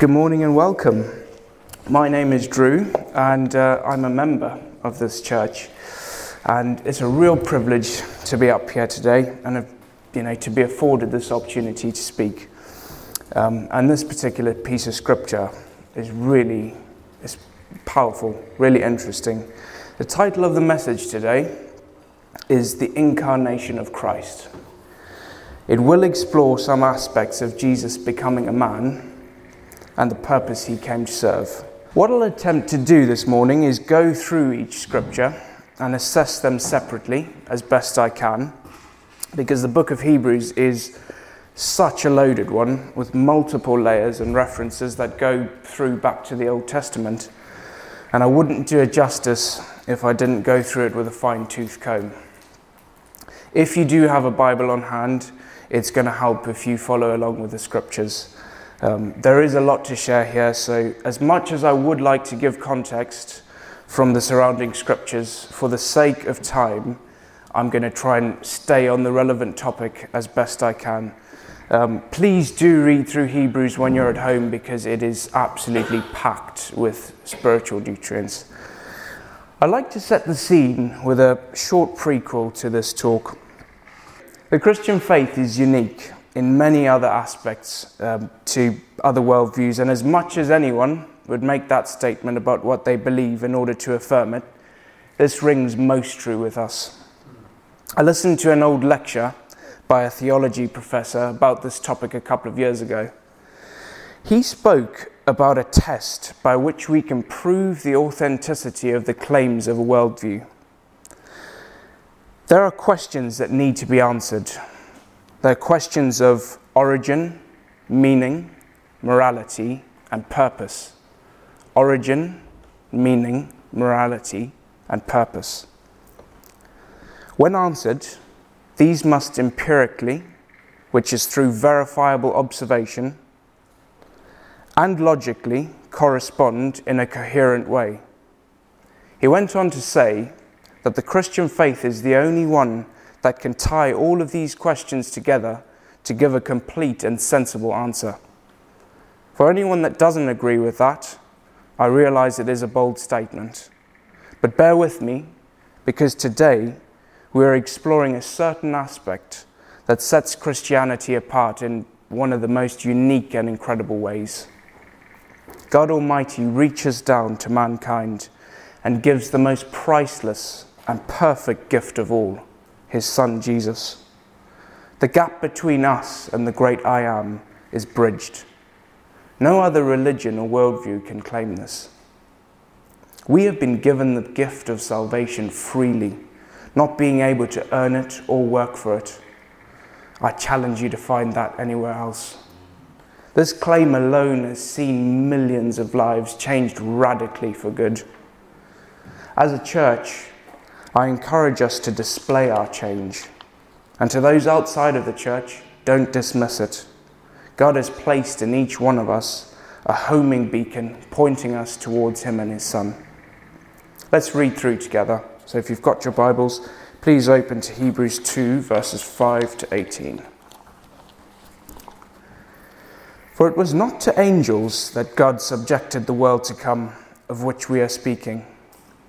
Good morning and welcome. My name is Drew, and uh, I'm a member of this church. And it's a real privilege to be up here today and you know, to be afforded this opportunity to speak. Um, and this particular piece of scripture is really is powerful, really interesting. The title of the message today is The Incarnation of Christ. It will explore some aspects of Jesus becoming a man and the purpose he came to serve. What I'll attempt to do this morning is go through each scripture and assess them separately as best I can, because the book of Hebrews is such a loaded one with multiple layers and references that go through back to the Old Testament. And I wouldn't do it justice if I didn't go through it with a fine tooth comb. If you do have a Bible on hand, it's going to help if you follow along with the scriptures. Um, there is a lot to share here, so as much as I would like to give context from the surrounding scriptures, for the sake of time, I'm going to try and stay on the relevant topic as best I can. Um, please do read through Hebrews when you're at home because it is absolutely packed with spiritual nutrients. I'd like to set the scene with a short prequel to this talk. The Christian faith is unique in many other aspects um, to other worldviews, and as much as anyone would make that statement about what they believe in order to affirm it, this rings most true with us. I listened to an old lecture by a theology professor about this topic a couple of years ago. He spoke about a test by which we can prove the authenticity of the claims of a worldview. There are questions that need to be answered they're questions of origin, meaning, morality, and purpose. Origin, meaning, morality, and purpose. When answered, these must empirically, which is through verifiable observation, and logically correspond in a coherent way. He went on to say that the Christian faith is the only one that can tie all of these questions together to give a complete and sensible answer. For anyone that doesn't agree with that, I realize it is a bold statement. But bear with me, because today we are exploring a certain aspect that sets Christianity apart in one of the most unique and incredible ways. God Almighty reaches down to mankind and gives the most priceless and perfect gift of all his son Jesus. The gap between us and the great I am is bridged. No other religion or worldview can claim this. We have been given the gift of salvation freely, not being able to earn it or work for it. I challenge you to find that anywhere else. This claim alone has seen millions of lives changed radically for good. As a church, I encourage us to display our change. And to those outside of the church, don't dismiss it. God has placed in each one of us a homing beacon pointing us towards Him and His Son. Let's read through together. So if you've got your Bibles, please open to Hebrews 2, verses 5 to 18. For it was not to angels that God subjected the world to come, of which we are speaking.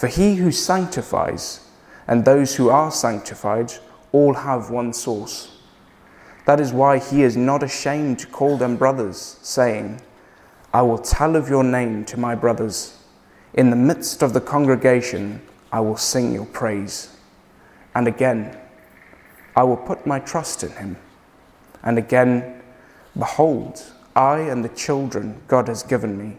For he who sanctifies and those who are sanctified all have one source. That is why he is not ashamed to call them brothers, saying, I will tell of your name to my brothers. In the midst of the congregation, I will sing your praise. And again, I will put my trust in him. And again, behold, I and the children God has given me.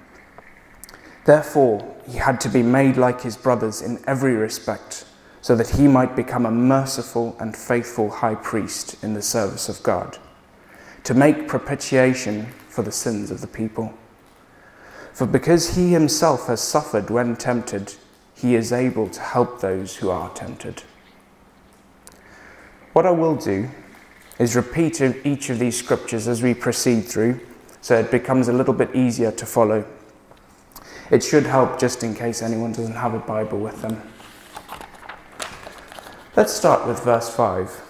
Therefore, he had to be made like his brothers in every respect, so that he might become a merciful and faithful high priest in the service of God, to make propitiation for the sins of the people. For because he himself has suffered when tempted, he is able to help those who are tempted. What I will do is repeat each of these scriptures as we proceed through, so it becomes a little bit easier to follow. It should help just in case anyone doesn't have a Bible with them. Let's start with verse 5.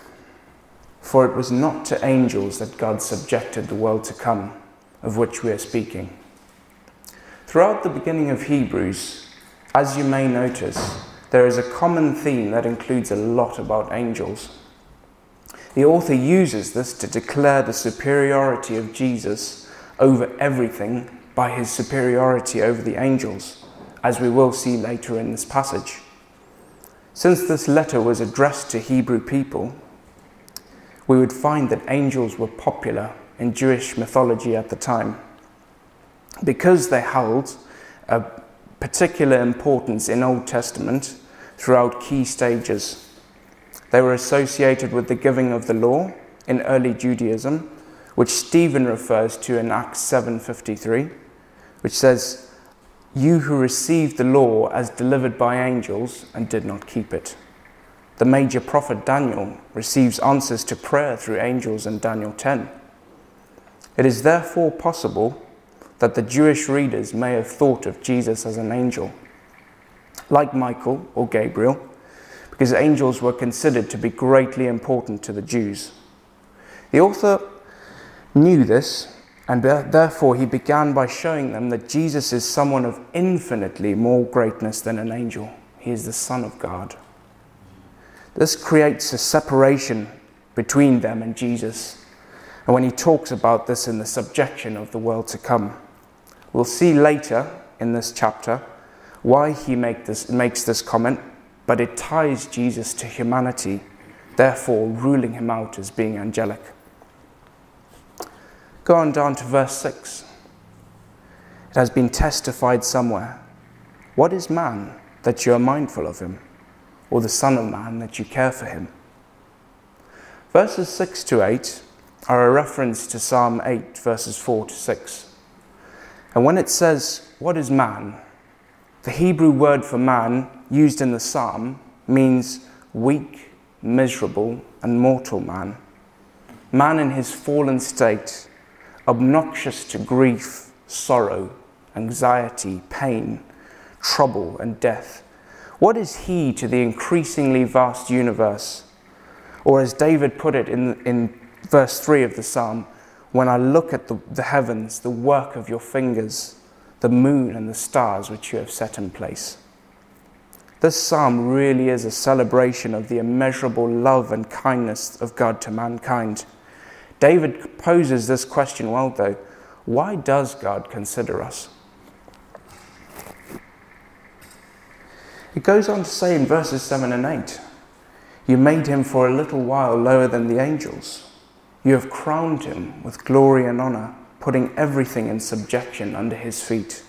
For it was not to angels that God subjected the world to come, of which we are speaking. Throughout the beginning of Hebrews, as you may notice, there is a common theme that includes a lot about angels. The author uses this to declare the superiority of Jesus over everything by his superiority over the angels, as we will see later in this passage. Since this letter was addressed to Hebrew people, we would find that angels were popular in Jewish mythology at the time because they held a particular importance in Old Testament throughout key stages. They were associated with the giving of the law in early Judaism, which Stephen refers to in Acts 7:53, which says, "You who received the law as delivered by angels and did not keep it." The major prophet Daniel receives answers to prayer through angels in Daniel 10. It is therefore possible that the Jewish readers may have thought of Jesus as an angel, like Michael or Gabriel, because angels were considered to be greatly important to the Jews. The author knew this, and therefore he began by showing them that Jesus is someone of infinitely more greatness than an angel. He is the Son of God. This creates a separation between them and Jesus. And when he talks about this in the subjection of the world to come, We'll see later in this chapter why he make this, makes this comment, but it ties Jesus to humanity, therefore ruling him out as being angelic. Go on down to verse 6. It has been testified somewhere. What is man that you are mindful of him, or the Son of Man that you care for him? Verses 6 to 8 are a reference to Psalm 8, verses 4 to 6. And when it says, What is man? the Hebrew word for man used in the psalm means weak, miserable, and mortal man. Man in his fallen state, obnoxious to grief, sorrow, anxiety, pain, trouble, and death. What is he to the increasingly vast universe? Or as David put it in, in verse 3 of the psalm, when I look at the, the heavens, the work of your fingers, the moon and the stars which you have set in place. This psalm really is a celebration of the immeasurable love and kindness of God to mankind. David poses this question well, though why does God consider us? It goes on to say in verses 7 and 8 You made him for a little while lower than the angels. You have crowned him with glory and honor, putting everything in subjection under his feet.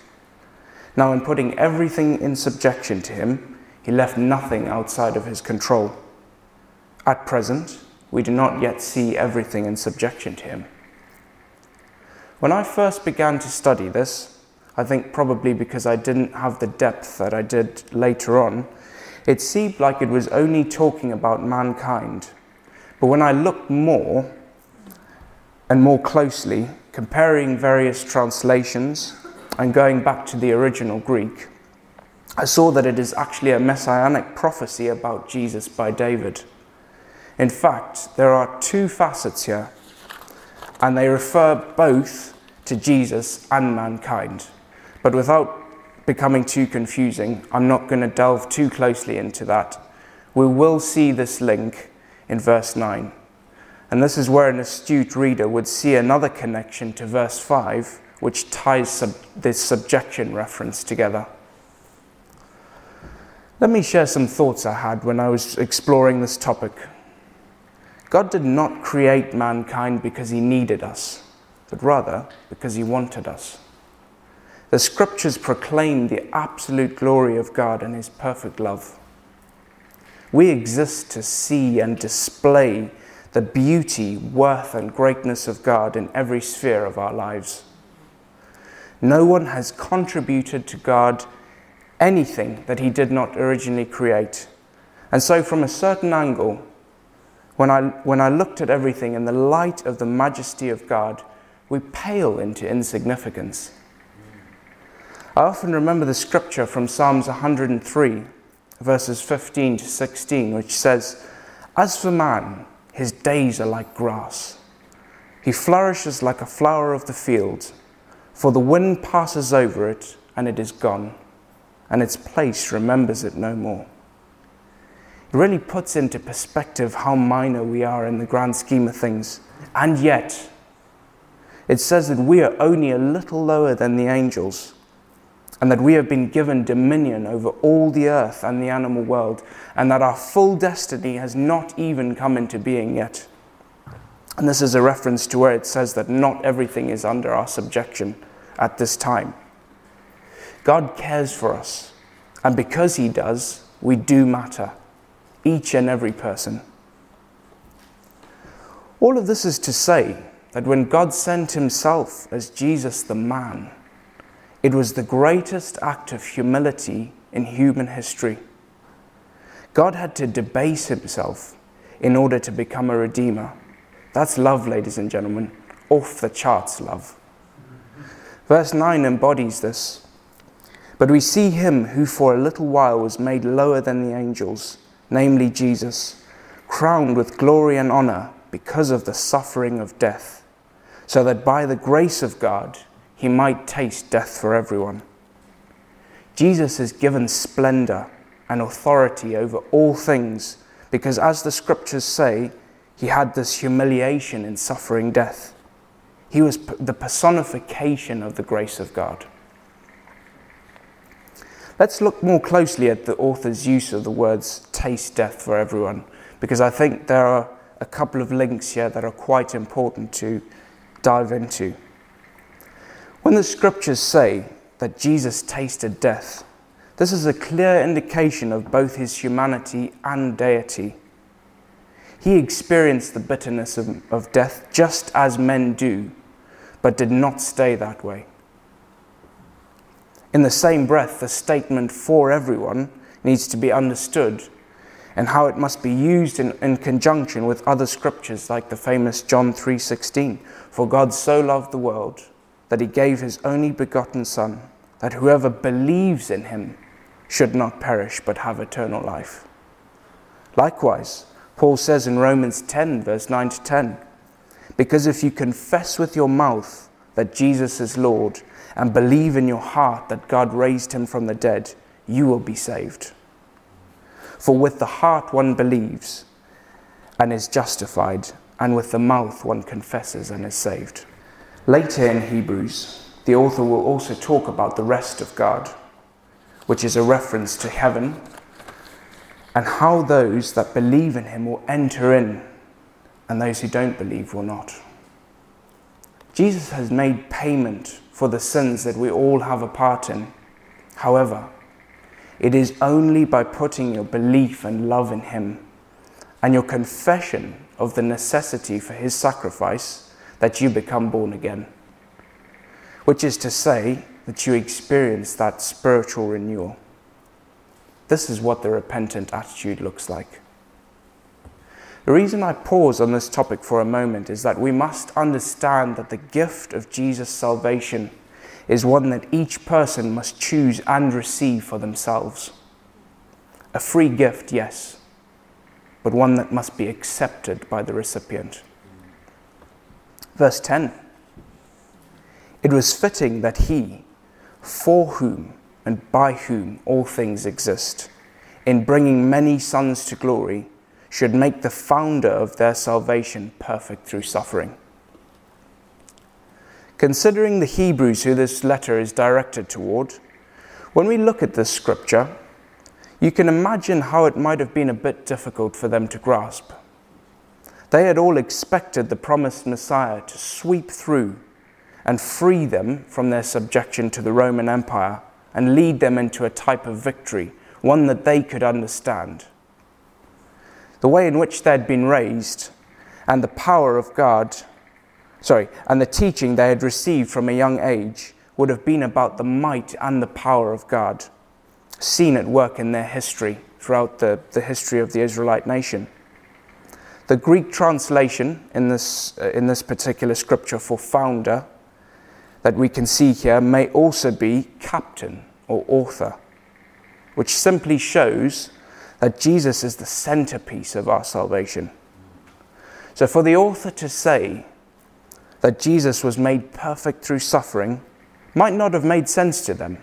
Now, in putting everything in subjection to him, he left nothing outside of his control. At present, we do not yet see everything in subjection to him. When I first began to study this, I think probably because I didn't have the depth that I did later on, it seemed like it was only talking about mankind. But when I looked more, and more closely, comparing various translations and going back to the original Greek, I saw that it is actually a messianic prophecy about Jesus by David. In fact, there are two facets here, and they refer both to Jesus and mankind. But without becoming too confusing, I'm not going to delve too closely into that. We will see this link in verse 9. And this is where an astute reader would see another connection to verse 5, which ties sub- this subjection reference together. Let me share some thoughts I had when I was exploring this topic. God did not create mankind because he needed us, but rather because he wanted us. The scriptures proclaim the absolute glory of God and his perfect love. We exist to see and display the beauty, worth, and greatness of God in every sphere of our lives. No one has contributed to God anything that he did not originally create. And so, from a certain angle, when I, when I looked at everything in the light of the majesty of God, we pale into insignificance. I often remember the scripture from Psalms 103, verses 15 to 16, which says, As for man, his days are like grass. He flourishes like a flower of the field, for the wind passes over it, and it is gone, and its place remembers it no more. Really puts into perspective how minor we are in the grand scheme of things. And yet, it says that we are only a little lower than the angels, and that we have been given dominion over all the earth and the animal world, and that our full destiny has not even come into being yet. And this is a reference to where it says that not everything is under our subjection at this time. God cares for us, and because He does, we do matter each and every person. All of this is to say that when God sent himself as Jesus the man, it was the greatest act of humility in human history. God had to debase himself in order to become a redeemer. That's love, ladies and gentlemen, off the charts love. Verse 9 embodies this. But we see him who for a little while was made lower than the angels namely Jesus, crowned with glory and honor because of the suffering of death, so that by the grace of God he might taste death for everyone. Jesus is given splendor and authority over all things because, as the scriptures say, he had this humiliation in suffering death. He was the personification of the grace of God. Let's look more closely at the author's use of the words taste death for everyone, because I think there are a couple of links here that are quite important to dive into. When the scriptures say that Jesus tasted death, this is a clear indication of both his humanity and deity. He experienced the bitterness of, of death just as men do, but did not stay that way. In the same breath, the statement for everyone needs to be understood and how it must be used in, in conjunction with other scriptures like the famous John 3:16 for God so loved the world that he gave his only begotten son that whoever believes in him should not perish but have eternal life. Likewise, Paul says in Romans 10 verse 9 to 10 because if you confess with your mouth that Jesus is Lord and believe in your heart that God raised him from the dead, you will be saved. For with the heart one believes and is justified, and with the mouth one confesses and is saved. Later in Hebrews, the author will also talk about the rest of God, which is a reference to heaven, and how those that believe in him will enter in, and those who don't believe will not. Jesus has made payment for the sins that we all have a part in. However, it is only by putting your belief and love in Him and your confession of the necessity for His sacrifice that you become born again. Which is to say, that you experience that spiritual renewal. This is what the repentant attitude looks like. The reason I pause on this topic for a moment is that we must understand that the gift of Jesus' salvation is one that each person must choose and receive for themselves. A free gift, yes, but one that must be accepted by the recipient. Verse 10 It was fitting that he, for whom and by whom all things exist, in bringing many sons to glory, should make the founder of their salvation perfect through suffering. Considering the Hebrews who this letter is directed toward, when we look at this scripture, you can imagine how it might have been a bit difficult for them to grasp. They had all expected the promised Messiah to sweep through and free them from their subjection to the Roman Empire and lead them into a type of victory, one that they could understand. The way in which they had been raised and the power of God, sorry, and the teaching they had received from a young age would have been about the might and the power of God seen at work in their history throughout the, the history of the Israelite nation. The Greek translation in this, uh, in this particular scripture for founder that we can see here may also be captain or author, which simply shows that Jesus is the centerpiece of our salvation. So, for the author to say that Jesus was made perfect through suffering might not have made sense to them.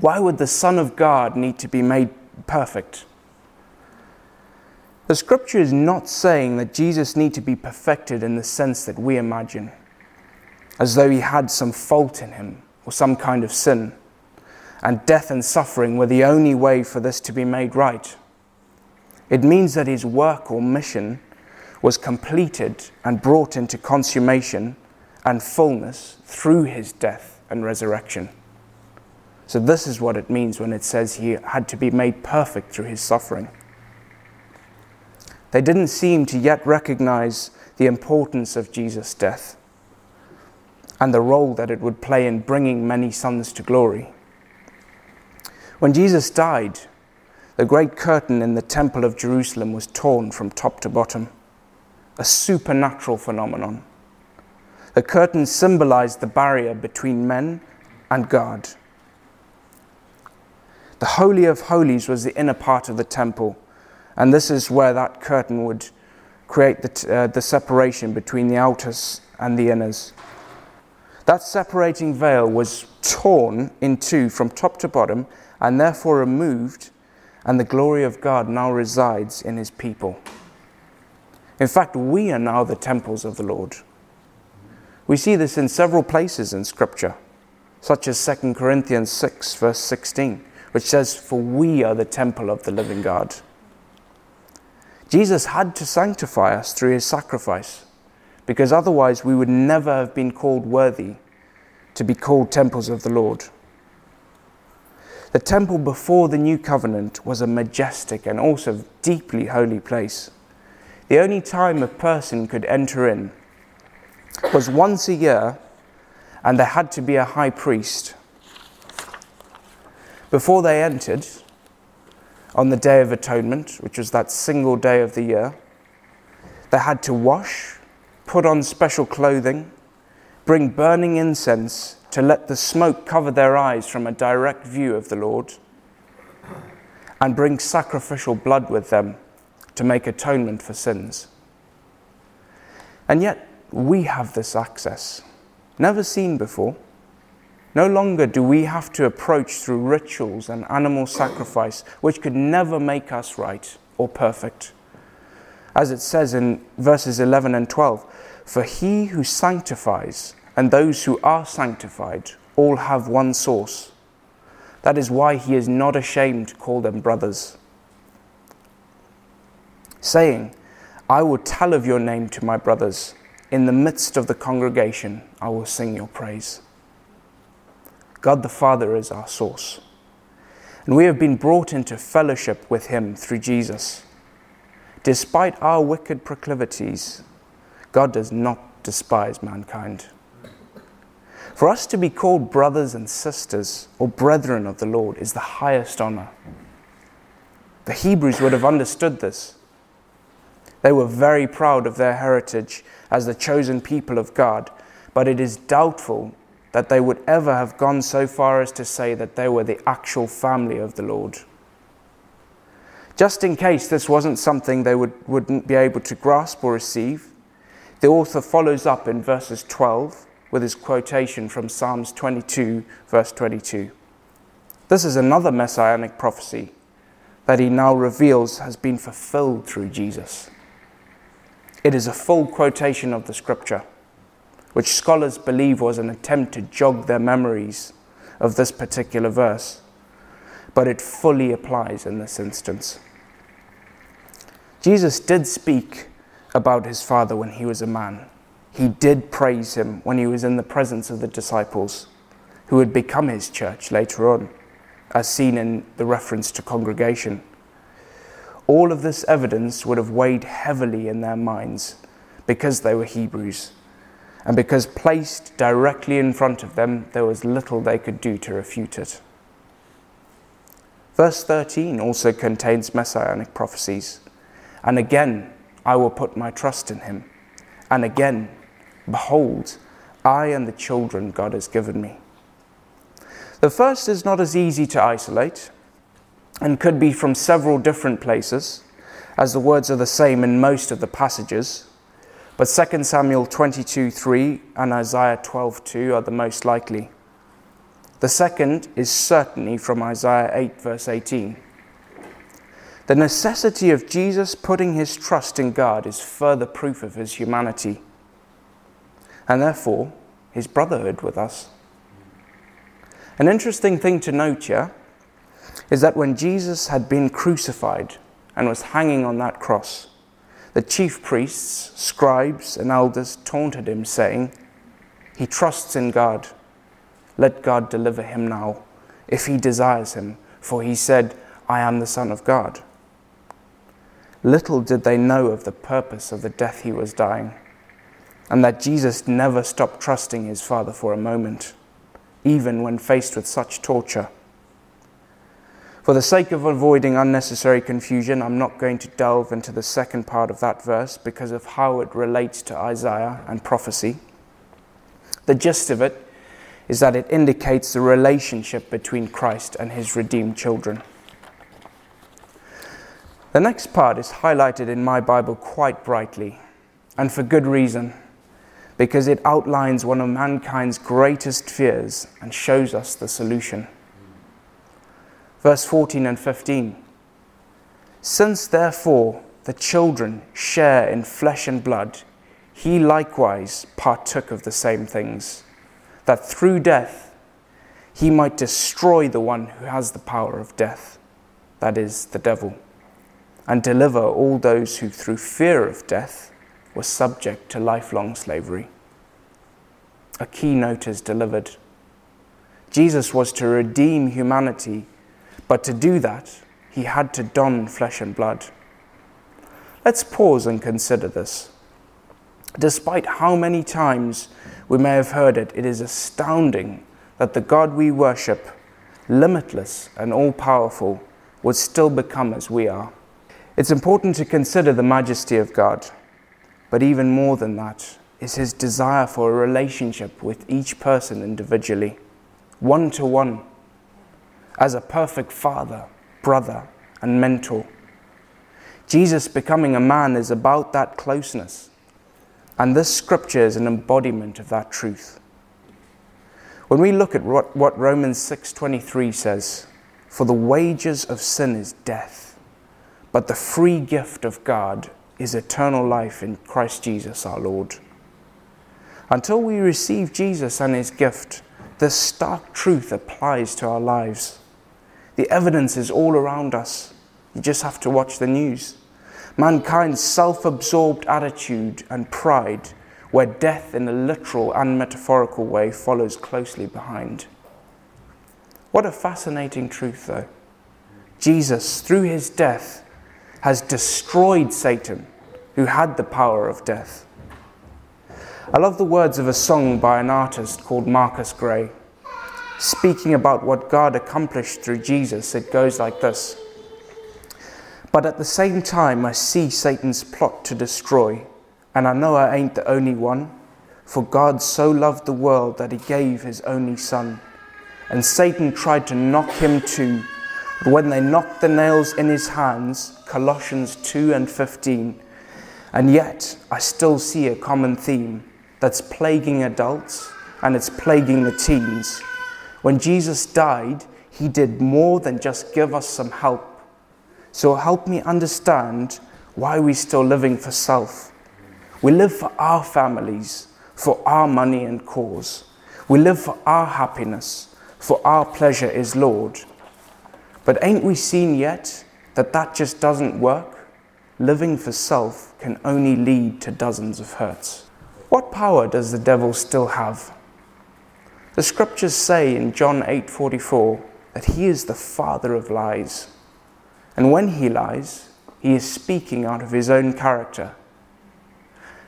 Why would the Son of God need to be made perfect? The scripture is not saying that Jesus need to be perfected in the sense that we imagine, as though he had some fault in him or some kind of sin, and death and suffering were the only way for this to be made right. It means that his work or mission was completed and brought into consummation and fullness through his death and resurrection. So, this is what it means when it says he had to be made perfect through his suffering. They didn't seem to yet recognize the importance of Jesus' death and the role that it would play in bringing many sons to glory. When Jesus died, the great curtain in the Temple of Jerusalem was torn from top to bottom, a supernatural phenomenon. The curtain symbolized the barrier between men and God the Holy of Holies was the inner part of the temple, and this is where that curtain would create the, uh, the separation between the outers and the inners. That separating veil was torn in two from top to bottom and therefore removed, and the glory of God now resides in his people. In fact, we are now the temples of the Lord. We see this in several places in Scripture, such as 2 Corinthians 6, verse 16 which says, For we are the temple of the living God. Jesus had to sanctify us through his sacrifice, because otherwise we would never have been called worthy to be called temples of the Lord. The temple before the new covenant was a majestic and also deeply holy place. The only time a person could enter in was once a year, and there had to be a high priest before they entered, on the Day of Atonement, which was that single day of the year, they had to wash, put on special clothing, bring burning incense to let the smoke cover their eyes from a direct view of the Lord, and bring sacrificial blood with them to make atonement for sins. And yet, we have this access, never seen before. No longer do we have to approach through rituals and animal sacrifice, which could never make us right or perfect. As it says in verses 11 and 12 For he who sanctifies and those who are sanctified all have one source. That is why he is not ashamed to call them brothers. Saying, I will tell of your name to my brothers. In the midst of the congregation, I will sing your praise. God the Father is our source. And we have been brought into fellowship with Him through Jesus. Despite our wicked proclivities, God does not despise mankind. For us to be called brothers and sisters or brethren of the Lord is the highest honor. The Hebrews would have understood this. They were very proud of their heritage as the chosen people of God, but it is doubtful that they would ever have gone so far as to say that they were the actual family of the Lord. Just in case this wasn't something they would, wouldn't be able to grasp or receive, the author follows up in verses 12 with his quotation from Psalms 22, verse 22. This is another messianic prophecy that he now reveals has been fulfilled through Jesus. It is a full quotation of the scripture, which scholars believe was an attempt to jog their memories of this particular verse, but it fully applies in this instance. Jesus did speak about his Father when he was a man. He did praise him when he was in the presence of the disciples, who would become his church later on, as seen in the reference to congregation. All of this evidence would have weighed heavily in their minds because they were Hebrews, and because placed directly in front of them, there was little they could do to refute it. Verse 13 also contains messianic prophecies. And again, I will put my trust in him. And again, behold, I and the children God has given me. The first is not as easy to isolate and could be from several different places, as the words are the same in most of the passages. But 2 Samuel 22 3 and Isaiah 12 2 are the most likely. The second is certainly from Isaiah 8, verse 18. The necessity of Jesus putting his trust in God is further proof of his humanity and therefore his brotherhood with us. An interesting thing to note here is that when Jesus had been crucified and was hanging on that cross, the chief priests, scribes, and elders taunted him, saying, He trusts in God. Let God deliver him now, if he desires him, for he said, I am the Son of God. Little did they know of the purpose of the death he was dying, and that Jesus never stopped trusting his Father for a moment, even when faced with such torture. For the sake of avoiding unnecessary confusion, I'm not going to delve into the second part of that verse because of how it relates to Isaiah and prophecy. The gist of it is that it indicates the relationship between Christ and his redeemed children. The next part is highlighted in my Bible quite brightly, and for good reason, because it outlines one of mankind's greatest fears and shows us the solution. Verse 14 and 15 Since therefore the children share in flesh and blood, he likewise partook of the same things, that through death he might destroy the one who has the power of death, that is, the devil and deliver all those who, through fear of death, were subject to lifelong slavery. A keynote is delivered. Jesus was to redeem humanity, but to do that, he had to don flesh and blood. Let's pause and consider this. Despite how many times we may have heard it, it is astounding that the God we worship, limitless and all powerful, would still become as we are. It's important to consider the majesty of God, but even more than that is his desire for a relationship with each person individually, one to one, as a perfect father, brother, and mentor. Jesus becoming a man is about that closeness, and this scripture is an embodiment of that truth. When we look at what, what Romans 6:23 says, for the wages of sin is death but the free gift of God is eternal life in Christ Jesus our Lord. Until we receive Jesus and his gift, this stark truth applies to our lives. The evidence is all around us. You just have to watch the news. Mankind's self absorbed attitude and pride, where death in a literal and metaphorical way follows closely behind. What a fascinating truth, though. Jesus, through his death, has destroyed Satan, who had the power of death. I love the words of a song by an artist called Marcus Gray. Speaking about what God accomplished through Jesus, it goes like this But at the same time, I see Satan's plot to destroy, and I know I ain't the only one. For God so loved the world that he gave his only Son. And Satan tried to knock him too. But when they knocked the nails in his hands, Colossians 2 and 15, and yet I still see a common theme that's plaguing adults and it's plaguing the teens. When Jesus died, he did more than just give us some help. So help me understand why we're still living for self. We live for our families, for our money and cause. We live for our happiness, for our pleasure is Lord. But ain't we seen yet that that just doesn't work? Living for self can only lead to dozens of hurts. What power does the devil still have? The scriptures say in John 8:44 that he is the father of lies. And when he lies, he is speaking out of his own character.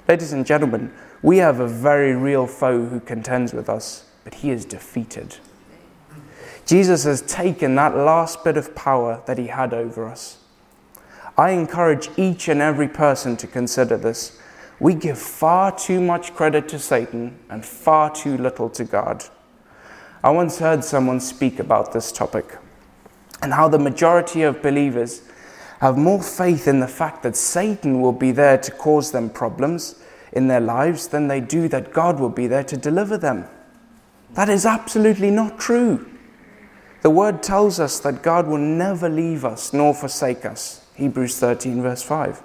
Ladies and gentlemen, we have a very real foe who contends with us, but he is defeated. Jesus has taken that last bit of power that he had over us. I encourage each and every person to consider this. We give far too much credit to Satan and far too little to God. I once heard someone speak about this topic and how the majority of believers have more faith in the fact that Satan will be there to cause them problems in their lives than they do that God will be there to deliver them. That is absolutely not true. The word tells us that God will never leave us nor forsake us. Hebrews 13, verse 5.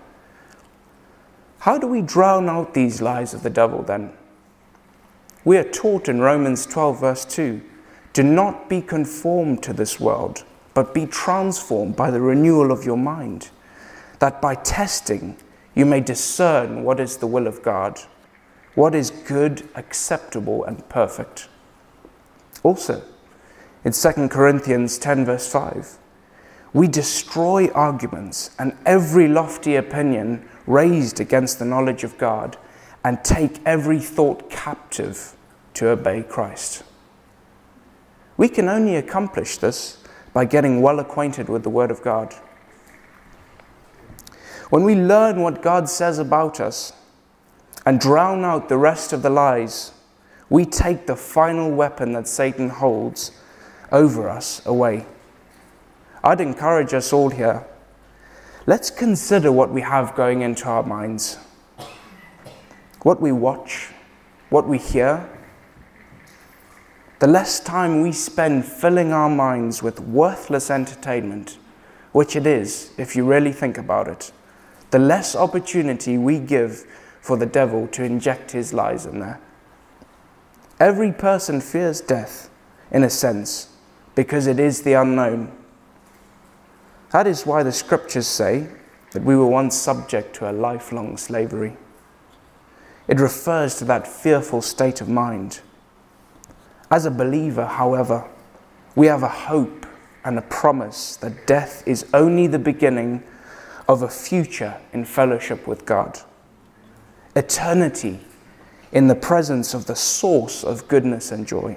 How do we drown out these lies of the devil then? We are taught in Romans 12, verse 2 do not be conformed to this world, but be transformed by the renewal of your mind, that by testing you may discern what is the will of God, what is good, acceptable, and perfect. Also, in 2 Corinthians 10, verse 5, we destroy arguments and every lofty opinion raised against the knowledge of God and take every thought captive to obey Christ. We can only accomplish this by getting well acquainted with the Word of God. When we learn what God says about us and drown out the rest of the lies, we take the final weapon that Satan holds over us away. I'd encourage us all here. Let's consider what we have going into our minds, what we watch, what we hear, the less time we spend filling our minds with worthless entertainment, which it is if you really think about it, the less opportunity we give for the devil to inject his lies in there. Every person fears death, in a sense, because it is the unknown. That is why the scriptures say that we were once subject to a lifelong slavery. It refers to that fearful state of mind as a believer, however, we have a hope and a promise that death is only the beginning of a future in fellowship with God. Eternity in the presence of the source of goodness and joy.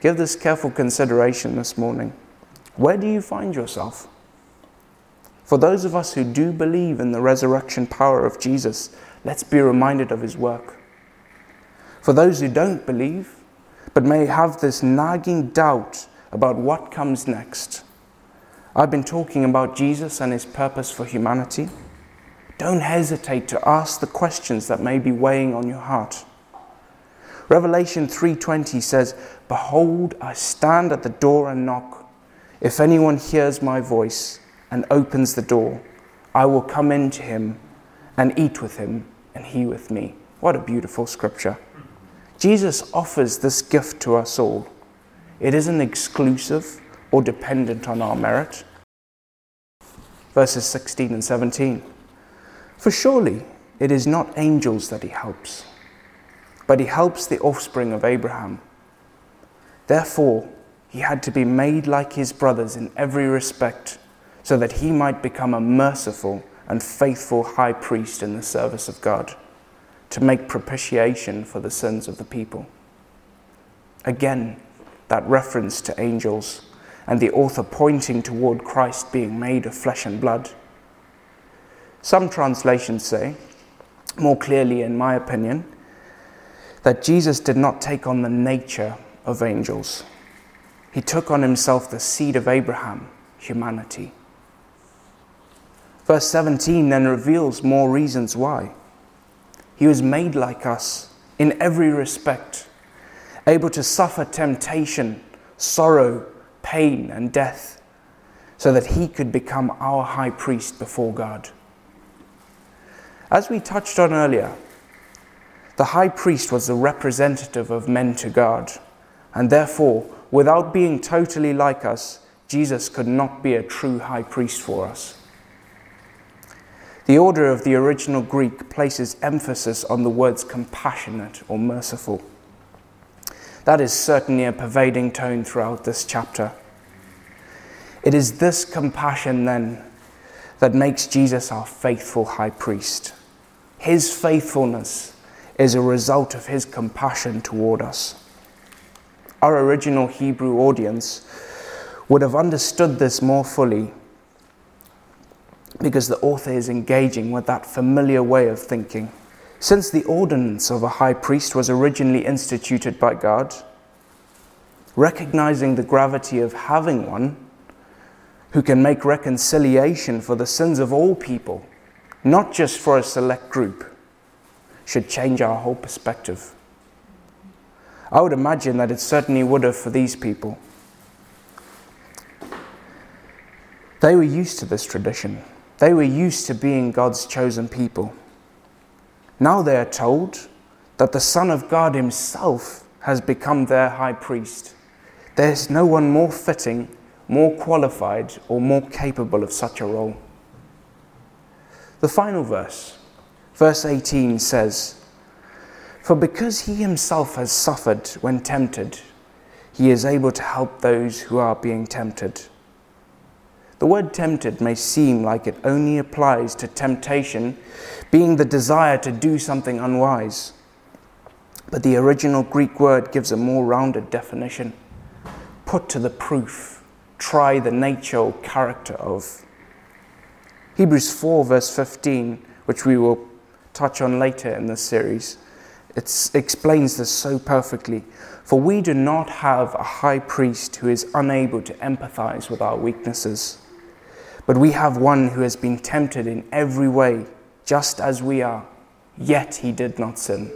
Give this careful consideration this morning. Where do you find yourself? For those of us who do believe in the resurrection power of Jesus, let's be reminded of his work. For those who don't believe, but may have this nagging doubt about what comes next. I've been talking about Jesus and his purpose for humanity. Don't hesitate to ask the questions that may be weighing on your heart. Revelation 3:20 says, "Behold, I stand at the door and knock. If anyone hears my voice and opens the door, I will come in to him and eat with him and he with me." What a beautiful scripture. Jesus offers this gift to us all. It isn't exclusive or dependent on our merit. Verses 16 and 17. For surely it is not angels that he helps, but he helps the offspring of Abraham. Therefore, he had to be made like his brothers in every respect, so that he might become a merciful and faithful high priest in the service of God to make propitiation for the sins of the people. Again, that reference to angels and the author pointing toward Christ being made of flesh and blood. Some translations say, more clearly in my opinion, that Jesus did not take on the nature of angels. He took on himself the seed of Abraham, humanity. Verse 17 then reveals more reasons why. He was made like us in every respect, able to suffer temptation, sorrow, pain, and death, so that he could become our high priest before God. As we touched on earlier, the high priest was the representative of men to God, and therefore, without being totally like us, Jesus could not be a true high priest for us. The order of the original Greek places emphasis on the words compassionate or merciful. That is certainly a pervading tone throughout this chapter. It is this compassion, then, that makes Jesus our faithful high priest. His faithfulness is a result of his compassion toward us. Our original Hebrew audience would have understood this more fully because the author is engaging with that familiar way of thinking. Since the ordinance of a high priest was originally instituted by God, recognizing the gravity of having one who can make reconciliation for the sins of all people, not just for a select group, should change our whole perspective. I would imagine that it certainly would have for these people. They were used to this tradition. They were used to being God's chosen people. Now they are told that the Son of God Himself has become their high priest. There is no one more fitting, more qualified, or more capable of such a role. The final verse, verse 18, says, For because He Himself has suffered when tempted, He is able to help those who are being tempted. The word tempted may seem like it only applies to temptation, being the desire to do something unwise. But the original Greek word gives a more rounded definition put to the proof, try the nature or character of. Hebrews 4, verse 15, which we will touch on later in this series, it explains this so perfectly. For we do not have a high priest who is unable to empathize with our weaknesses but we have one who has been tempted in every way, just as we are, yet he did not sin.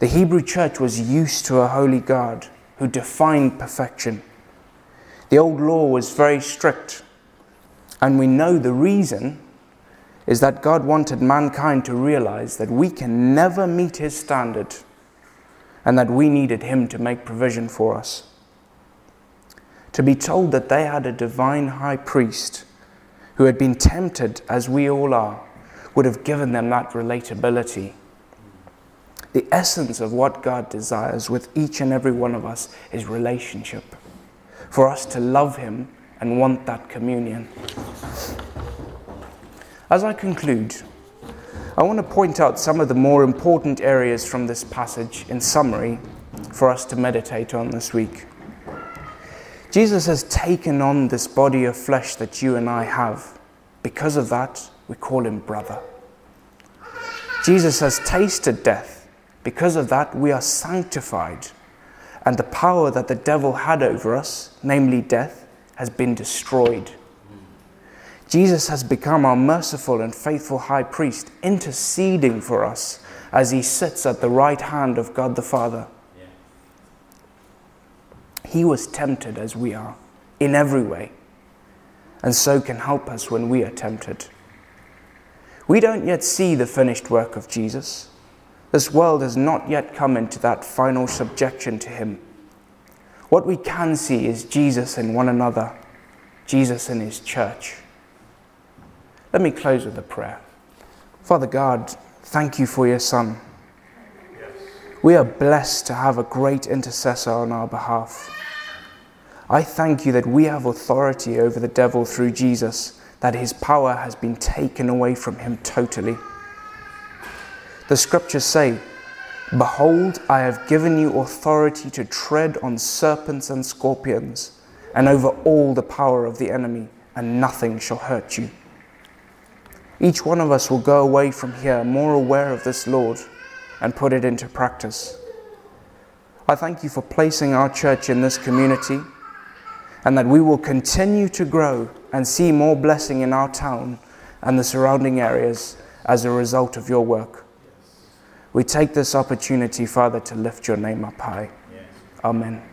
The Hebrew church was used to a holy God who defined perfection. The old law was very strict, and we know the reason is that God wanted mankind to realize that we can never meet his standard and that we needed him to make provision for us to be told that they had a divine high priest who had been tempted as we all are would have given them that relatability. The essence of what God desires with each and every one of us is relationship, for us to love Him and want that communion. As I conclude, I want to point out some of the more important areas from this passage in summary for us to meditate on this week. Jesus has taken on this body of flesh that you and I have. Because of that, we call him brother. Jesus has tasted death. Because of that, we are sanctified. And the power that the devil had over us, namely death, has been destroyed. Jesus has become our merciful and faithful high priest, interceding for us as he sits at the right hand of God the Father. He was tempted as we are in every way, and so can help us when we are tempted. We don't yet see the finished work of Jesus. This world has not yet come into that final subjection to Him. What we can see is Jesus in one another, Jesus in His church. Let me close with a prayer. Father God, thank you for your Son. We are blessed to have a great intercessor on our behalf. I thank you that we have authority over the devil through Jesus, that his power has been taken away from him totally. The scriptures say, Behold, I have given you authority to tread on serpents and scorpions, and over all the power of the enemy, and nothing shall hurt you. Each one of us will go away from here more aware of this, Lord, and put it into practice. I thank you for placing our church in this community and that we will continue to grow and see more blessing in our town and the surrounding areas as a result of your work. We take this opportunity, Father, to lift your name up high. Amen.